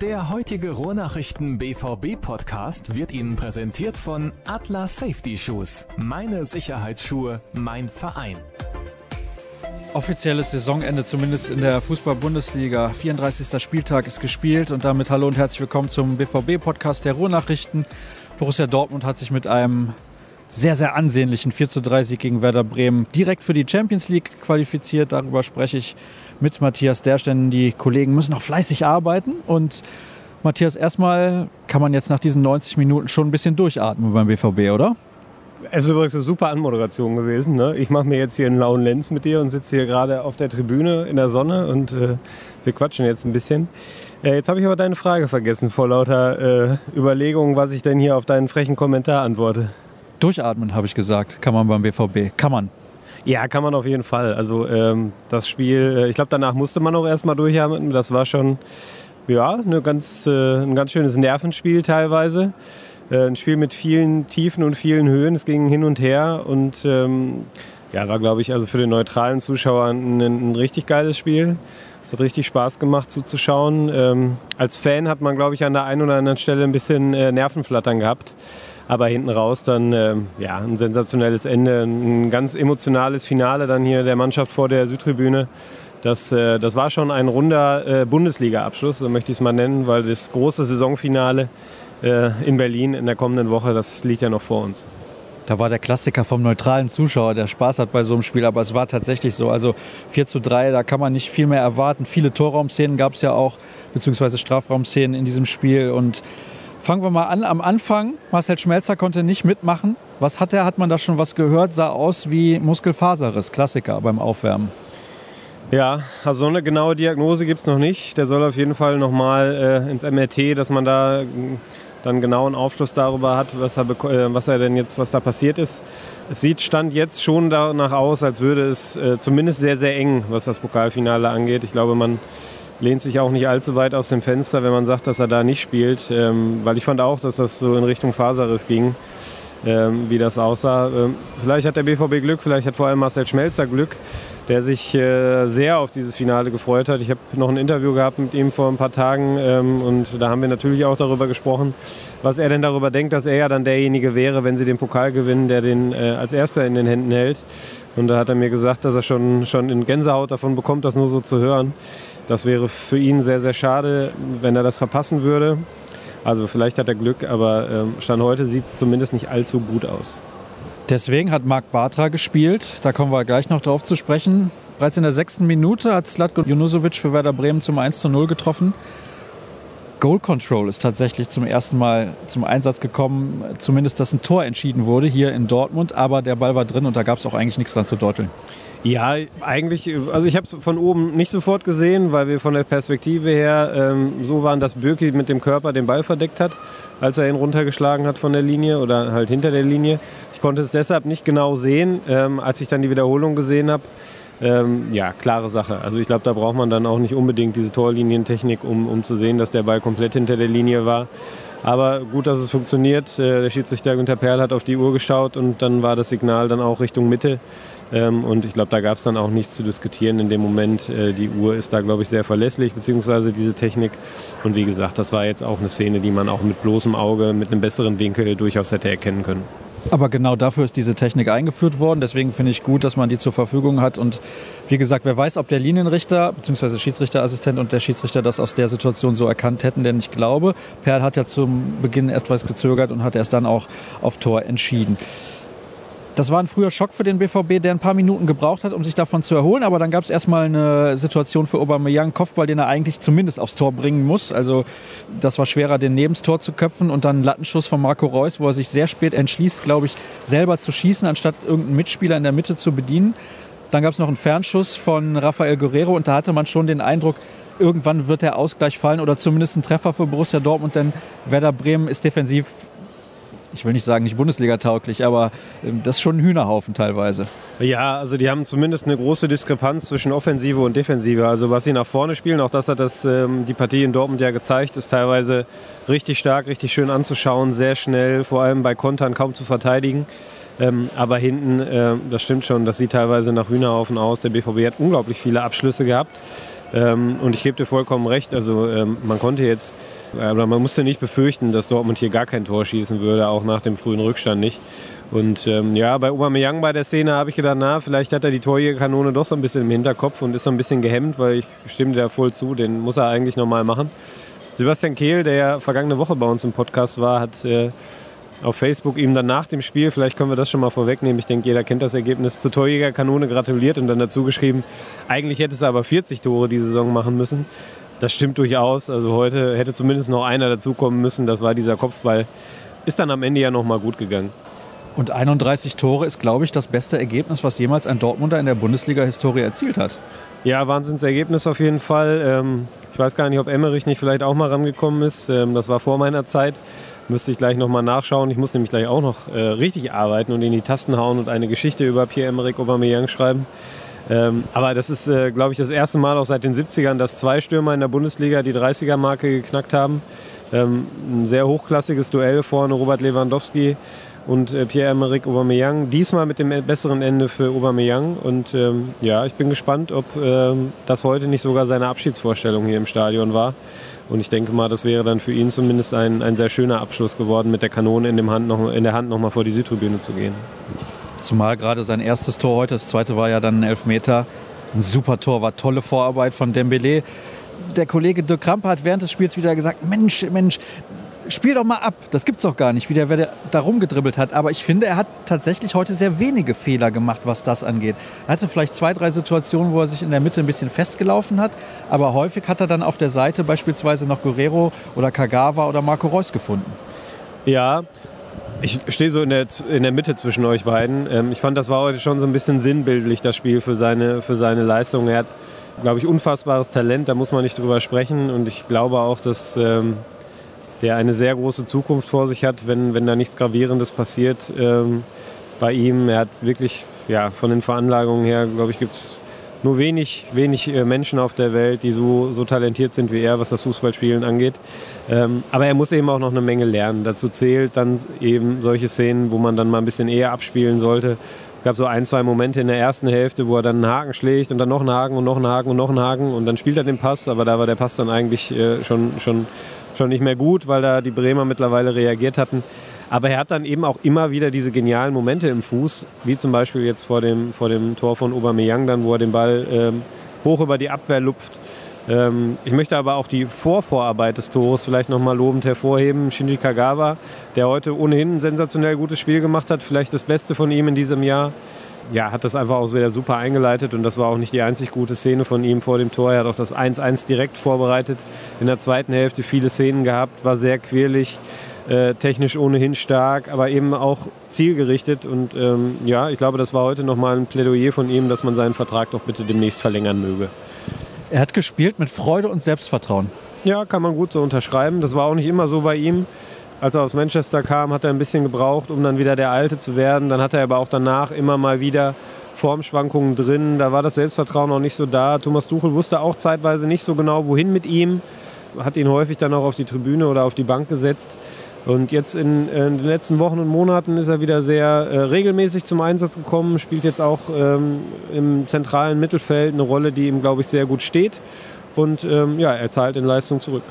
Der heutige Ruhrnachrichten BVB Podcast wird Ihnen präsentiert von Atlas Safety Shoes. Meine Sicherheitsschuhe, mein Verein. Offizielles Saisonende, zumindest in der Fußball-Bundesliga. 34. Spieltag ist gespielt und damit hallo und herzlich willkommen zum BVB-Podcast der Ruhrnachrichten. Borussia Dortmund hat sich mit einem sehr, sehr ansehnlichen 4 zu 3 Sieg gegen Werder Bremen direkt für die Champions League qualifiziert. Darüber spreche ich mit Matthias Dersch, denn die Kollegen müssen noch fleißig arbeiten. Und Matthias, erstmal kann man jetzt nach diesen 90 Minuten schon ein bisschen durchatmen beim BVB, oder? Es ist übrigens eine super Anmoderation gewesen. Ne? Ich mache mir jetzt hier einen lauen Lenz mit dir und sitze hier gerade auf der Tribüne in der Sonne und äh, wir quatschen jetzt ein bisschen. Äh, jetzt habe ich aber deine Frage vergessen vor lauter äh, Überlegungen, was ich denn hier auf deinen frechen Kommentar antworte. Durchatmen, habe ich gesagt, kann man beim BVB. Kann man. Ja, kann man auf jeden Fall. Also ähm, das Spiel, äh, ich glaube, danach musste man auch erstmal durchhaben. Das war schon ja, eine ganz, äh, ein ganz schönes Nervenspiel teilweise. Äh, ein Spiel mit vielen Tiefen und vielen Höhen. Es ging hin und her und ähm, ja, war, glaube ich, also für den neutralen Zuschauer ein, ein, richtig geiles Spiel. Es hat richtig Spaß gemacht zuzuschauen. Ähm, als Fan hat man, glaube ich, an der einen oder anderen Stelle ein bisschen äh, Nervenflattern gehabt. Aber hinten raus dann äh, ja, ein sensationelles Ende, ein ganz emotionales Finale dann hier der Mannschaft vor der Südtribüne. Das, äh, das war schon ein runder äh, Bundesliga-Abschluss, so möchte ich es mal nennen, weil das große Saisonfinale äh, in Berlin in der kommenden Woche, das liegt ja noch vor uns. Da war der Klassiker vom neutralen Zuschauer, der Spaß hat bei so einem Spiel, aber es war tatsächlich so. Also 4 zu 3, da kann man nicht viel mehr erwarten. Viele Torraumszenen gab es ja auch, beziehungsweise Strafraumszenen in diesem Spiel. Und Fangen wir mal an. Am Anfang, Marcel Schmelzer konnte nicht mitmachen. Was hat er? Hat man da schon was gehört? Sah aus wie Muskelfaserriss, Klassiker beim Aufwärmen. Ja, also so eine genaue Diagnose gibt es noch nicht. Der soll auf jeden Fall nochmal äh, ins MRT, dass man da äh, dann genauen Aufschluss darüber hat, was er, äh, was er denn jetzt, was da passiert ist. Es sieht Stand jetzt schon danach aus, als würde es äh, zumindest sehr, sehr eng, was das Pokalfinale angeht. Ich glaube, man lehnt sich auch nicht allzu weit aus dem Fenster, wenn man sagt, dass er da nicht spielt, ähm, weil ich fand auch, dass das so in Richtung Faserriss ging, ähm, wie das aussah. Ähm, vielleicht hat der BVB Glück, vielleicht hat vor allem Marcel Schmelzer Glück, der sich äh, sehr auf dieses Finale gefreut hat. Ich habe noch ein Interview gehabt mit ihm vor ein paar Tagen ähm, und da haben wir natürlich auch darüber gesprochen, was er denn darüber denkt, dass er ja dann derjenige wäre, wenn sie den Pokal gewinnen, der den äh, als erster in den Händen hält. Und da hat er mir gesagt, dass er schon, schon in Gänsehaut davon bekommt, das nur so zu hören. Das wäre für ihn sehr, sehr schade, wenn er das verpassen würde. Also vielleicht hat er Glück, aber ähm, Stand heute sieht es zumindest nicht allzu gut aus. Deswegen hat Marc Bartra gespielt. Da kommen wir gleich noch drauf zu sprechen. Bereits in der sechsten Minute hat Slatko Junusovic für Werder Bremen zum 1 zu 0 getroffen. Goal Control ist tatsächlich zum ersten Mal zum Einsatz gekommen. Zumindest, dass ein Tor entschieden wurde hier in Dortmund. Aber der Ball war drin und da gab es auch eigentlich nichts dran zu deuteln. Ja, eigentlich, also ich habe es von oben nicht sofort gesehen, weil wir von der Perspektive her ähm, so waren, dass Bürki mit dem Körper den Ball verdeckt hat, als er ihn runtergeschlagen hat von der Linie oder halt hinter der Linie. Ich konnte es deshalb nicht genau sehen. Ähm, als ich dann die Wiederholung gesehen habe, ähm, ja, klare Sache. Also ich glaube, da braucht man dann auch nicht unbedingt diese Torlinientechnik, um, um zu sehen, dass der Ball komplett hinter der Linie war. Aber gut, dass es funktioniert. Äh, der Schiedsrichter Günter Perl hat auf die Uhr geschaut und dann war das Signal dann auch Richtung Mitte. Ähm, und ich glaube, da gab es dann auch nichts zu diskutieren in dem Moment. Äh, die Uhr ist da, glaube ich, sehr verlässlich, beziehungsweise diese Technik. Und wie gesagt, das war jetzt auch eine Szene, die man auch mit bloßem Auge, mit einem besseren Winkel durchaus hätte erkennen können. Aber genau dafür ist diese Technik eingeführt worden. Deswegen finde ich gut, dass man die zur Verfügung hat. Und wie gesagt, wer weiß, ob der Linienrichter bzw. Schiedsrichterassistent und der Schiedsrichter das aus der Situation so erkannt hätten. Denn ich glaube, Perl hat ja zum Beginn etwas gezögert und hat erst dann auch auf Tor entschieden. Das war ein früher Schock für den BVB, der ein paar Minuten gebraucht hat, um sich davon zu erholen. Aber dann gab es erstmal eine Situation für Aubameyang, Kopfball, den er eigentlich zumindest aufs Tor bringen muss. Also das war schwerer, den Nebenstor zu köpfen. Und dann Lattenschuss von Marco Reus, wo er sich sehr spät entschließt, glaube ich, selber zu schießen, anstatt irgendeinen Mitspieler in der Mitte zu bedienen. Dann gab es noch einen Fernschuss von Rafael Guerrero und da hatte man schon den Eindruck, irgendwann wird der Ausgleich fallen oder zumindest ein Treffer für Borussia Dortmund, denn Werder Bremen ist defensiv ich will nicht sagen nicht Bundesliga-tauglich, aber ähm, das ist schon ein Hühnerhaufen teilweise. Ja, also die haben zumindest eine große Diskrepanz zwischen Offensive und Defensive. Also was sie nach vorne spielen, auch das hat das ähm, die Partie in Dortmund ja gezeigt, ist teilweise richtig stark, richtig schön anzuschauen, sehr schnell, vor allem bei Kontern kaum zu verteidigen. Ähm, aber hinten, äh, das stimmt schon, das sieht teilweise nach Hühnerhaufen aus. Der BVB hat unglaublich viele Abschlüsse gehabt. Ähm, und ich gebe dir vollkommen recht. Also ähm, man konnte jetzt, oder man musste nicht befürchten, dass Dortmund hier gar kein Tor schießen würde, auch nach dem frühen Rückstand nicht. Und ähm, ja, bei Aubameyang bei der Szene habe ich gedacht, na, vielleicht hat er die Torjägerkanone doch so ein bisschen im Hinterkopf und ist so ein bisschen gehemmt, weil ich stimme dir voll zu, den muss er eigentlich nochmal machen. Sebastian Kehl, der ja vergangene Woche bei uns im Podcast war, hat äh, auf Facebook ihm dann nach dem Spiel, vielleicht können wir das schon mal vorwegnehmen, ich denke, jeder kennt das Ergebnis, zur Torjägerkanone gratuliert und dann dazu geschrieben, eigentlich hätte es aber 40 Tore die Saison machen müssen. Das stimmt durchaus. Also heute hätte zumindest noch einer dazukommen müssen. Das war dieser Kopfball. Ist dann am Ende ja nochmal gut gegangen. Und 31 Tore ist, glaube ich, das beste Ergebnis, was jemals ein Dortmunder in der Bundesliga-Historie erzielt hat. Ja, Wahnsinnsergebnis auf jeden Fall. Ähm, ich weiß gar nicht, ob Emmerich nicht vielleicht auch mal rangekommen ist. Ähm, das war vor meiner Zeit. Müsste ich gleich nochmal nachschauen. Ich muss nämlich gleich auch noch äh, richtig arbeiten und in die Tasten hauen und eine Geschichte über Pierre-Emerick Aubameyang schreiben. Ähm, aber das ist, äh, glaube ich, das erste Mal auch seit den 70ern, dass zwei Stürmer in der Bundesliga die 30er-Marke geknackt haben. Ähm, ein sehr hochklassiges Duell vorne Robert Lewandowski und äh, Pierre-Emerick Aubameyang. Diesmal mit dem besseren Ende für Aubameyang. Und ähm, ja, ich bin gespannt, ob ähm, das heute nicht sogar seine Abschiedsvorstellung hier im Stadion war. Und ich denke mal, das wäre dann für ihn zumindest ein, ein sehr schöner Abschluss geworden, mit der Kanone in, dem Hand noch, in der Hand nochmal vor die Südtribüne zu gehen. Zumal gerade sein erstes Tor heute, das zweite war ja dann ein Elfmeter. Ein super Tor, war tolle Vorarbeit von Dembele. Der Kollege Dirk Krampe hat während des Spiels wieder gesagt, Mensch, Mensch, spiel doch mal ab. Das gibt's doch gar nicht, wie der, der da rumgedribbelt hat. Aber ich finde, er hat tatsächlich heute sehr wenige Fehler gemacht, was das angeht. Er hatte vielleicht zwei, drei Situationen, wo er sich in der Mitte ein bisschen festgelaufen hat. Aber häufig hat er dann auf der Seite beispielsweise noch Guerrero oder Kagawa oder Marco Reus gefunden. Ja, ich stehe so in der, in der Mitte zwischen euch beiden. Ähm, ich fand, das war heute schon so ein bisschen sinnbildlich, das Spiel für seine, für seine Leistung. Er hat, glaube ich, unfassbares Talent, da muss man nicht drüber sprechen. Und ich glaube auch, dass ähm, der eine sehr große Zukunft vor sich hat, wenn, wenn da nichts Gravierendes passiert ähm, bei ihm. Er hat wirklich, ja, von den Veranlagungen her, glaube ich, gibt es nur wenig, wenig äh, Menschen auf der Welt, die so, so talentiert sind wie er, was das Fußballspielen angeht. Ähm, aber er muss eben auch noch eine Menge lernen. Dazu zählt dann eben solche Szenen, wo man dann mal ein bisschen eher abspielen sollte. Es gab so ein, zwei Momente in der ersten Hälfte, wo er dann einen Haken schlägt und dann noch einen Haken und noch einen Haken und noch einen Haken und dann spielt er den Pass, aber da war der Pass dann eigentlich äh, schon, schon schon nicht mehr gut, weil da die Bremer mittlerweile reagiert hatten. Aber er hat dann eben auch immer wieder diese genialen Momente im Fuß, wie zum Beispiel jetzt vor dem, vor dem Tor von Aubameyang, dann, wo er den Ball ähm, hoch über die Abwehr lupft. Ähm, ich möchte aber auch die Vorvorarbeit des Tores vielleicht nochmal lobend hervorheben. Shinji Kagawa, der heute ohnehin ein sensationell gutes Spiel gemacht hat, vielleicht das Beste von ihm in diesem Jahr ja, hat das einfach auch wieder super eingeleitet und das war auch nicht die einzig gute Szene von ihm vor dem Tor. Er hat auch das 1-1 direkt vorbereitet. In der zweiten Hälfte viele Szenen gehabt, war sehr quirlig, äh, technisch ohnehin stark, aber eben auch zielgerichtet. Und ähm, ja, ich glaube, das war heute nochmal ein Plädoyer von ihm, dass man seinen Vertrag doch bitte demnächst verlängern möge. Er hat gespielt mit Freude und Selbstvertrauen. Ja, kann man gut so unterschreiben. Das war auch nicht immer so bei ihm als er aus Manchester kam, hat er ein bisschen gebraucht, um dann wieder der Alte zu werden. Dann hat er aber auch danach immer mal wieder Formschwankungen drin. Da war das Selbstvertrauen auch nicht so da. Thomas Tuchel wusste auch zeitweise nicht so genau, wohin mit ihm. Hat ihn häufig dann auch auf die Tribüne oder auf die Bank gesetzt. Und jetzt in, in den letzten Wochen und Monaten ist er wieder sehr äh, regelmäßig zum Einsatz gekommen, spielt jetzt auch ähm, im zentralen Mittelfeld eine Rolle, die ihm, glaube ich, sehr gut steht. Und ähm, ja, er zahlt in Leistung zurück.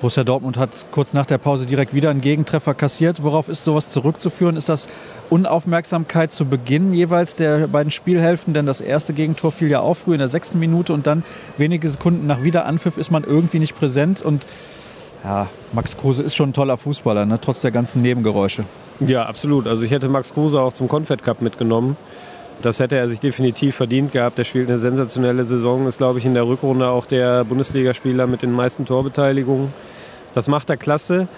Borussia Dortmund hat kurz nach der Pause direkt wieder einen Gegentreffer kassiert. Worauf ist sowas zurückzuführen? Ist das Unaufmerksamkeit zu Beginn jeweils der beiden Spielhälften? Denn das erste Gegentor fiel ja auch früh in der sechsten Minute und dann wenige Sekunden nach Wiederanpfiff ist man irgendwie nicht präsent und ja, Max Kruse ist schon ein toller Fußballer, ne? trotz der ganzen Nebengeräusche. Ja, absolut. Also ich hätte Max Kruse auch zum Confed Cup mitgenommen. Das hätte er sich definitiv verdient gehabt. Er spielt eine sensationelle Saison, ist, glaube ich, in der Rückrunde auch der Bundesligaspieler mit den meisten Torbeteiligungen. Das macht er klasse.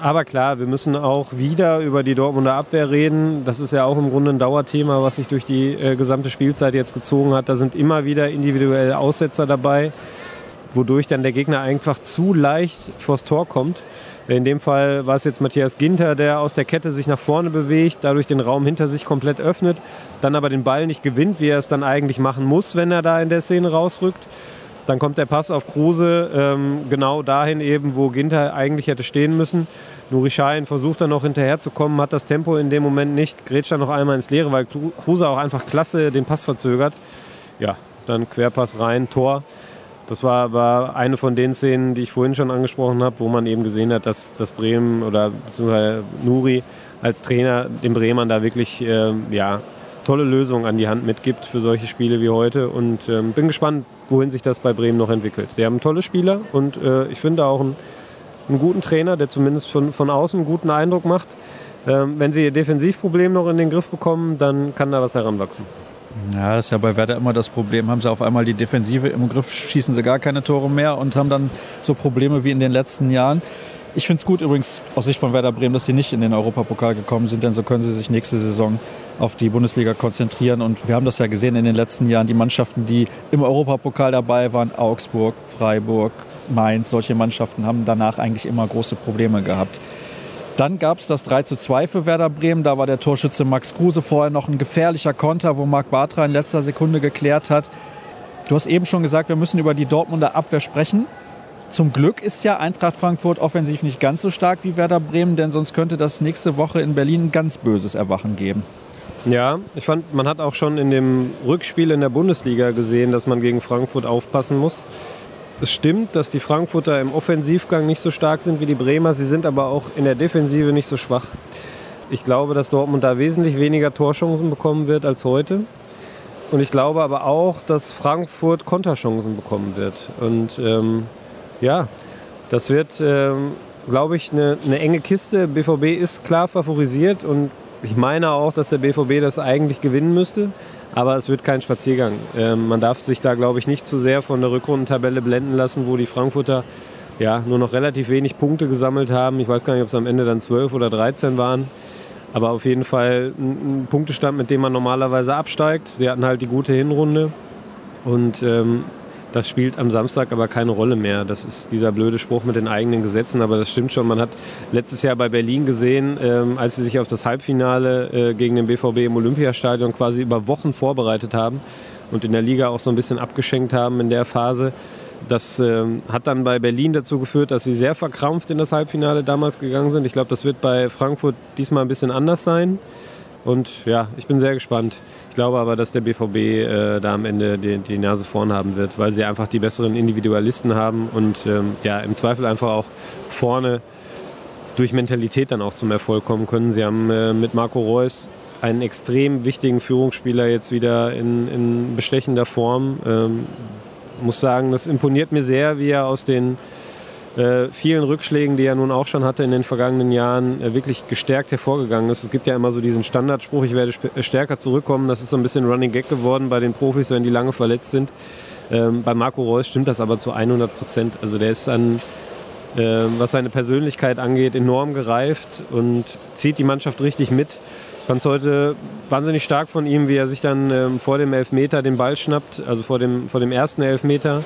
Aber klar, wir müssen auch wieder über die Dortmunder Abwehr reden. Das ist ja auch im Grunde ein Dauerthema, was sich durch die äh, gesamte Spielzeit jetzt gezogen hat. Da sind immer wieder individuelle Aussetzer dabei, wodurch dann der Gegner einfach zu leicht vors Tor kommt. In dem Fall war es jetzt Matthias Ginter, der aus der Kette sich nach vorne bewegt, dadurch den Raum hinter sich komplett öffnet, dann aber den Ball nicht gewinnt, wie er es dann eigentlich machen muss, wenn er da in der Szene rausrückt. Dann kommt der Pass auf Kruse ähm, genau dahin eben, wo Ginter eigentlich hätte stehen müssen. Nuri Sahin versucht dann noch hinterherzukommen, hat das Tempo in dem Moment nicht, grätscht dann noch einmal ins Leere, weil Kruse auch einfach klasse den Pass verzögert. Ja, dann Querpass rein, Tor. Das war, war eine von den Szenen, die ich vorhin schon angesprochen habe, wo man eben gesehen hat, dass, dass Bremen oder beziehungsweise Nuri als Trainer den Bremern da wirklich äh, ja, tolle Lösungen an die Hand mitgibt für solche Spiele wie heute. Und ähm, bin gespannt, wohin sich das bei Bremen noch entwickelt. Sie haben tolle Spieler und äh, ich finde auch einen, einen, guten Trainer, der zumindest von, von außen einen guten Eindruck macht. Ähm, wenn sie ihr Defensivproblem noch in den Griff bekommen, dann kann da was heranwachsen. Ja, das ist ja bei Werder immer das Problem. Haben sie auf einmal die Defensive im Griff, schießen sie gar keine Tore mehr und haben dann so Probleme wie in den letzten Jahren. Ich finde es gut übrigens aus Sicht von Werder Bremen, dass sie nicht in den Europapokal gekommen sind, denn so können sie sich nächste Saison auf die Bundesliga konzentrieren. Und wir haben das ja gesehen in den letzten Jahren, die Mannschaften, die im Europapokal dabei waren, Augsburg, Freiburg, Mainz, solche Mannschaften haben danach eigentlich immer große Probleme gehabt. Dann gab es das 3 zu 2 für Werder Bremen. Da war der Torschütze Max Kruse vorher noch ein gefährlicher Konter, wo Marc Bartra in letzter Sekunde geklärt hat. Du hast eben schon gesagt, wir müssen über die Dortmunder Abwehr sprechen. Zum Glück ist ja Eintracht Frankfurt offensiv nicht ganz so stark wie Werder Bremen, denn sonst könnte das nächste Woche in Berlin ein ganz böses Erwachen geben. Ja, ich fand, man hat auch schon in dem Rückspiel in der Bundesliga gesehen, dass man gegen Frankfurt aufpassen muss. Es stimmt, dass die Frankfurter im Offensivgang nicht so stark sind wie die Bremer. Sie sind aber auch in der Defensive nicht so schwach. Ich glaube, dass Dortmund da wesentlich weniger Torchancen bekommen wird als heute. Und ich glaube aber auch, dass Frankfurt Konterchancen bekommen wird. Und ähm, ja, das wird, ähm, glaube ich, eine, eine enge Kiste. BVB ist klar favorisiert und ich meine auch, dass der BVB das eigentlich gewinnen müsste. Aber es wird kein Spaziergang. Ähm, man darf sich da, glaube ich, nicht zu sehr von der Rückrundentabelle blenden lassen, wo die Frankfurter ja, nur noch relativ wenig Punkte gesammelt haben. Ich weiß gar nicht, ob es am Ende dann 12 oder 13 waren. Aber auf jeden Fall ein, ein Punktestand, mit dem man normalerweise absteigt. Sie hatten halt die gute Hinrunde. Und ähm, das spielt am Samstag aber keine Rolle mehr. Das ist dieser blöde Spruch mit den eigenen Gesetzen, aber das stimmt schon. Man hat letztes Jahr bei Berlin gesehen, ähm, als sie sich auf das Halbfinale äh, gegen den BVB im Olympiastadion quasi über Wochen vorbereitet haben und in der Liga auch so ein bisschen abgeschenkt haben in der Phase. Das ähm, hat dann bei Berlin dazu geführt, dass sie sehr verkrampft in das Halbfinale damals gegangen sind. Ich glaube, das wird bei Frankfurt diesmal ein bisschen anders sein. Und ja, ich bin sehr gespannt. Ich glaube aber, dass der BVB äh, da am Ende die, die, Nase vorn haben wird, weil sie einfach die besseren Individualisten haben und ähm, ja, im Zweifel einfach auch vorne durch Mentalität dann auch zum Erfolg kommen können. Sie haben äh, mit Marco Reus einen extrem wichtigen Führungsspieler jetzt wieder in, in bestechender Form. Ähm, muss sagen, das imponiert mir sehr, wie er aus den äh, vielen Rückschlägen, die er nun auch schon hatte in den vergangenen Jahren, äh, wirklich gestärkt hervorgegangen ist. Es gibt ja immer so diesen Standardspruch, ich werde äh, stärker zurückkommen. Das ist so ein bisschen Running Gag geworden bei den Profis, wenn die lange verletzt sind. Ähm, bei Marco Reus stimmt das aber zu 100 Prozent. Also der ist an, äh, was seine Persönlichkeit angeht, enorm gereift und zieht die Mannschaft richtig mit. Ich fand es heute wahnsinnig stark von ihm, wie er sich dann ähm, vor dem Elfmeter den Ball schnappt, also vor dem, vor dem ersten Elfmeter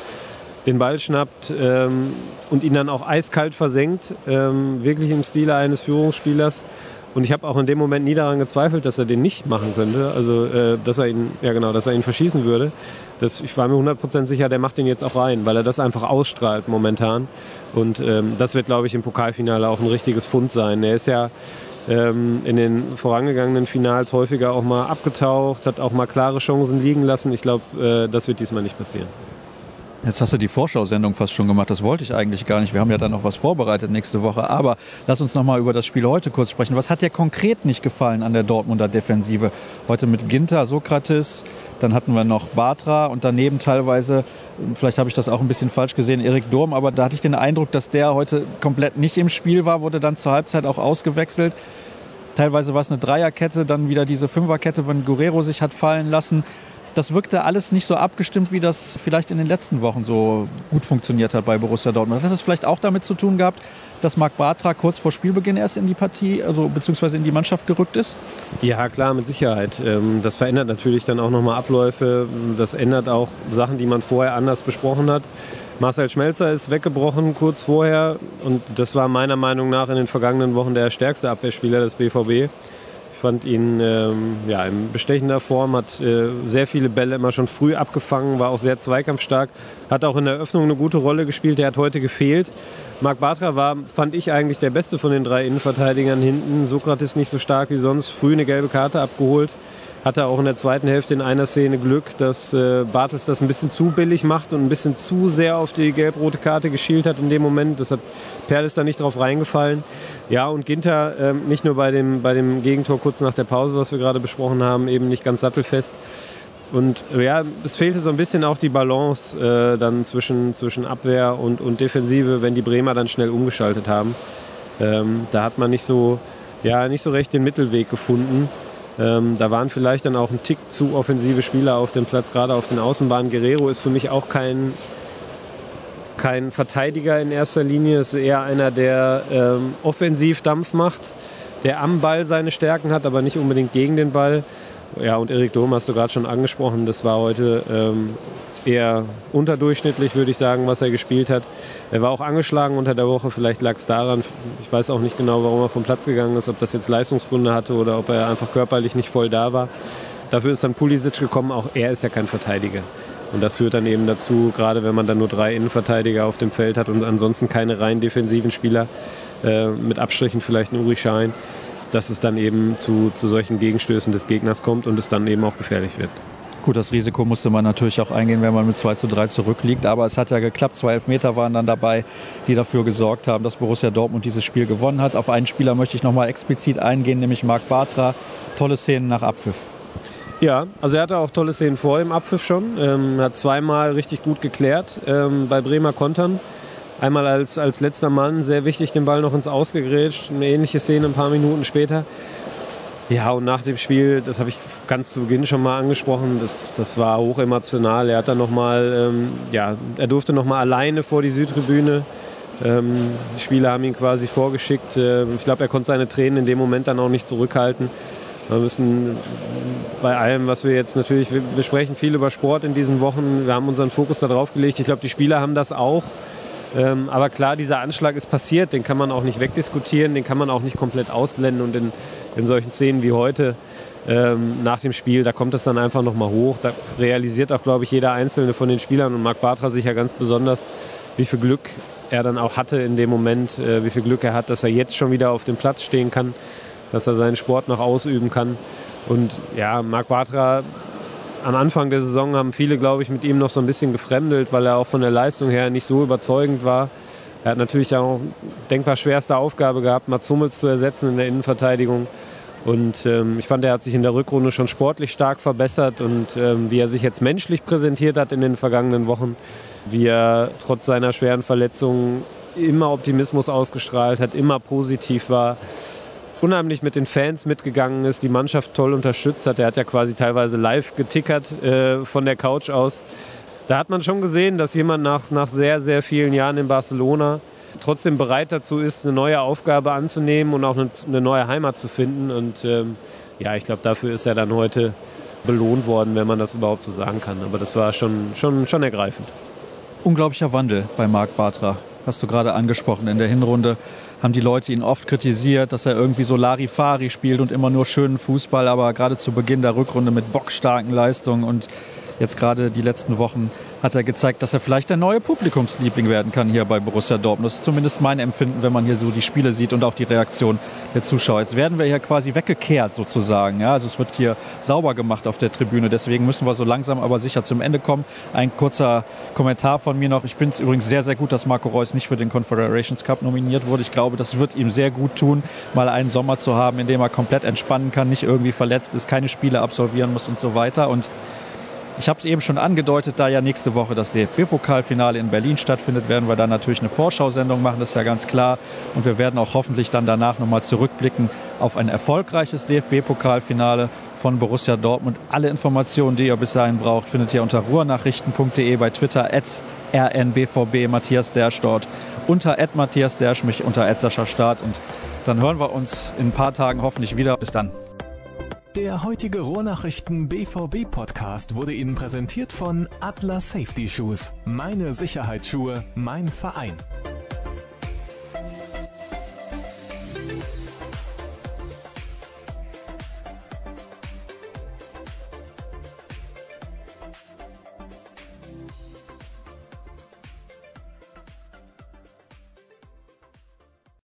den Ball schnappt ähm, und ihn dann auch eiskalt versenkt, ähm, wirklich im Stile eines Führungsspielers. Und ich habe auch in dem Moment nie daran gezweifelt, dass er den nicht machen könnte, also äh, dass er ihn, ja genau, dass er ihn verschießen würde. Das, ich war mir 100% sicher, der macht den jetzt auch rein, weil er das einfach ausstrahlt momentan. Und ähm, das wird, glaube ich, im Pokalfinale auch ein richtiges Fund sein. Er ist ja ähm, in den vorangegangenen Finals häufiger auch mal abgetaucht, hat auch mal klare Chancen liegen lassen. Ich glaube, äh, das wird diesmal nicht passieren. Jetzt hast du die Vorschau-Sendung fast schon gemacht. Das wollte ich eigentlich gar nicht. Wir haben ja dann noch was vorbereitet nächste Woche. Aber lass uns noch mal über das Spiel heute kurz sprechen. Was hat dir konkret nicht gefallen an der Dortmunder Defensive? Heute mit Ginter, Sokrates, dann hatten wir noch Batra und daneben teilweise, vielleicht habe ich das auch ein bisschen falsch gesehen, Erik Durm. Aber da hatte ich den Eindruck, dass der heute komplett nicht im Spiel war, wurde dann zur Halbzeit auch ausgewechselt. Teilweise war es eine Dreierkette, dann wieder diese Fünferkette, wenn Guerrero sich hat fallen lassen das wirkte alles nicht so abgestimmt, wie das vielleicht in den letzten Wochen so gut funktioniert hat bei Borussia Dortmund. Hat das vielleicht auch damit zu tun gehabt, dass Marc Bartra kurz vor Spielbeginn erst in die Partie, also beziehungsweise in die Mannschaft gerückt ist? Ja, klar, mit Sicherheit. Ähm, das verändert natürlich dann auch nochmal Abläufe. Das ändert auch Sachen, die man vorher anders besprochen hat. Marcel Schmelzer ist weggebrochen kurz vorher und das war meiner Meinung nach in den vergangenen Wochen der stärkste Abwehrspieler des BVB fand ihn ähm, ja, in bestechender Form, hat äh, sehr viele Bälle immer schon früh abgefangen, war auch sehr zweikampfstark, hat auch in der Eröffnung eine gute Rolle gespielt, der hat heute gefehlt. Marc Bartra war, fand ich eigentlich der beste von den drei Innenverteidigern hinten. Sokrates nicht so stark wie sonst, früh eine gelbe Karte abgeholt. Hatte auch in der zweiten Hälfte in einer Szene Glück, dass äh, Bartels das ein bisschen zu billig macht und ein bisschen zu sehr auf die gelb-rote Karte geschielt hat in dem Moment. Das hat Perl da nicht drauf reingefallen. Ja, und Ginter äh, nicht nur bei dem, bei dem Gegentor kurz nach der Pause, was wir gerade besprochen haben, eben nicht ganz sattelfest. Und ja, es fehlte so ein bisschen auch die Balance äh, dann zwischen, zwischen Abwehr und, und Defensive, wenn die Bremer dann schnell umgeschaltet haben. Ähm, da hat man nicht so, ja, nicht so recht den Mittelweg gefunden. Ähm, da waren vielleicht dann auch ein Tick zu offensive Spieler auf dem Platz, gerade auf den Außenbahnen. Guerrero ist für mich auch kein, kein Verteidiger in erster Linie, ist eher einer, der ähm, offensiv Dampf macht, der am Ball seine Stärken hat, aber nicht unbedingt gegen den Ball. Ja, und Erik Dom hast du gerade schon angesprochen. Das war heute ähm, eher unterdurchschnittlich, würde ich sagen, was er gespielt hat. Er war auch angeschlagen unter der Woche. Vielleicht lag es daran. Ich weiß auch nicht genau, warum er vom Platz gegangen ist, ob das jetzt Leistungsgründe hatte oder ob er einfach körperlich nicht voll da war. Dafür ist dann Pulisic gekommen. Auch er ist ja kein Verteidiger. Und das führt dann eben dazu, gerade wenn man dann nur drei Innenverteidiger auf dem Feld hat und ansonsten keine rein defensiven Spieler, äh, mit Abstrichen vielleicht ein Uri Schein, dass es dann eben zu, zu solchen Gegenstößen des Gegners kommt und es dann eben auch gefährlich wird. Gut, das Risiko musste man natürlich auch eingehen, wenn man mit 2 zu 3 zurückliegt. Aber es hat ja geklappt. Zwei Elfmeter waren dann dabei, die dafür gesorgt haben, dass Borussia Dortmund dieses Spiel gewonnen hat. Auf einen Spieler möchte ich nochmal explizit eingehen, nämlich Marc Bartra. Tolle Szenen nach Abpfiff. Ja, also er hatte auch tolle Szenen vor im Abpfiff schon. Ähm, hat zweimal richtig gut geklärt ähm, bei Bremer Kontern. Einmal als, als letzter Mann, sehr wichtig, den Ball noch ins Ausgegrätscht. Eine ähnliche Szene ein paar Minuten später. Ja, und nach dem Spiel, das habe ich ganz zu Beginn schon mal angesprochen, das, das war hoch emotional. Er hat dann noch mal, ähm, ja, er durfte noch mal alleine vor die Südtribüne. Ähm, die Spieler haben ihn quasi vorgeschickt. Äh, ich glaube, er konnte seine Tränen in dem Moment dann auch nicht zurückhalten. Wir müssen bei allem, was wir jetzt natürlich, wir, wir sprechen viel über Sport in diesen Wochen. Wir haben unseren Fokus darauf gelegt. Ich glaube, die Spieler haben das auch. Ähm, aber klar, dieser Anschlag ist passiert, den kann man auch nicht wegdiskutieren, den kann man auch nicht komplett ausblenden. Und in, in solchen Szenen wie heute ähm, nach dem Spiel, da kommt es dann einfach nochmal hoch. Da realisiert auch, glaube ich, jeder einzelne von den Spielern und Marc Bartra sich ja ganz besonders, wie viel Glück er dann auch hatte in dem Moment, äh, wie viel Glück er hat, dass er jetzt schon wieder auf dem Platz stehen kann, dass er seinen Sport noch ausüben kann. Und ja, Marc Bartra am Anfang der Saison haben viele, glaube ich, mit ihm noch so ein bisschen gefremdelt, weil er auch von der Leistung her nicht so überzeugend war. Er hat natürlich auch denkbar schwerste Aufgabe gehabt, Mats Hummels zu ersetzen in der Innenverteidigung. Und ähm, ich fand, er hat sich in der Rückrunde schon sportlich stark verbessert und ähm, wie er sich jetzt menschlich präsentiert hat in den vergangenen Wochen, wie er trotz seiner schweren Verletzungen immer Optimismus ausgestrahlt hat, immer positiv war unheimlich mit den Fans mitgegangen ist, die Mannschaft toll unterstützt hat. Er hat ja quasi teilweise live getickert äh, von der Couch aus. Da hat man schon gesehen, dass jemand nach, nach sehr, sehr vielen Jahren in Barcelona trotzdem bereit dazu ist, eine neue Aufgabe anzunehmen und auch eine, eine neue Heimat zu finden. Und ähm, ja, ich glaube, dafür ist er dann heute belohnt worden, wenn man das überhaupt so sagen kann. Aber das war schon, schon, schon ergreifend. Unglaublicher Wandel bei Marc Bartra, hast du gerade angesprochen. In der Hinrunde haben die Leute ihn oft kritisiert, dass er irgendwie so Larifari spielt und immer nur schönen Fußball, aber gerade zu Beginn der Rückrunde mit bockstarken Leistungen und jetzt gerade die letzten Wochen hat er gezeigt, dass er vielleicht der neue Publikumsliebling werden kann hier bei Borussia Dortmund. Das ist zumindest mein Empfinden, wenn man hier so die Spiele sieht und auch die Reaktion der Zuschauer. Jetzt werden wir hier quasi weggekehrt sozusagen. Ja? Also es wird hier sauber gemacht auf der Tribüne. Deswegen müssen wir so langsam aber sicher zum Ende kommen. Ein kurzer Kommentar von mir noch. Ich finde es übrigens sehr, sehr gut, dass Marco Reus nicht für den Confederations Cup nominiert wurde. Ich glaube, das wird ihm sehr gut tun, mal einen Sommer zu haben, in dem er komplett entspannen kann, nicht irgendwie verletzt ist, keine Spiele absolvieren muss und so weiter. Und ich habe es eben schon angedeutet, da ja nächste Woche das DFB-Pokalfinale in Berlin stattfindet, werden wir dann natürlich eine Vorschau-Sendung machen, das ist ja ganz klar. Und wir werden auch hoffentlich dann danach nochmal zurückblicken auf ein erfolgreiches DFB-Pokalfinale von Borussia Dortmund. Alle Informationen, die ihr bis dahin braucht, findet ihr unter ruhrnachrichten.de bei Twitter rnbvb Matthias Dersch dort, unter at Matthias Dersch, mich unter Sascha Start. Und dann hören wir uns in ein paar Tagen hoffentlich wieder. Bis dann. Der heutige Rohrnachrichten BVB Podcast wurde Ihnen präsentiert von Atlas Safety Shoes. Meine Sicherheitsschuhe, mein Verein.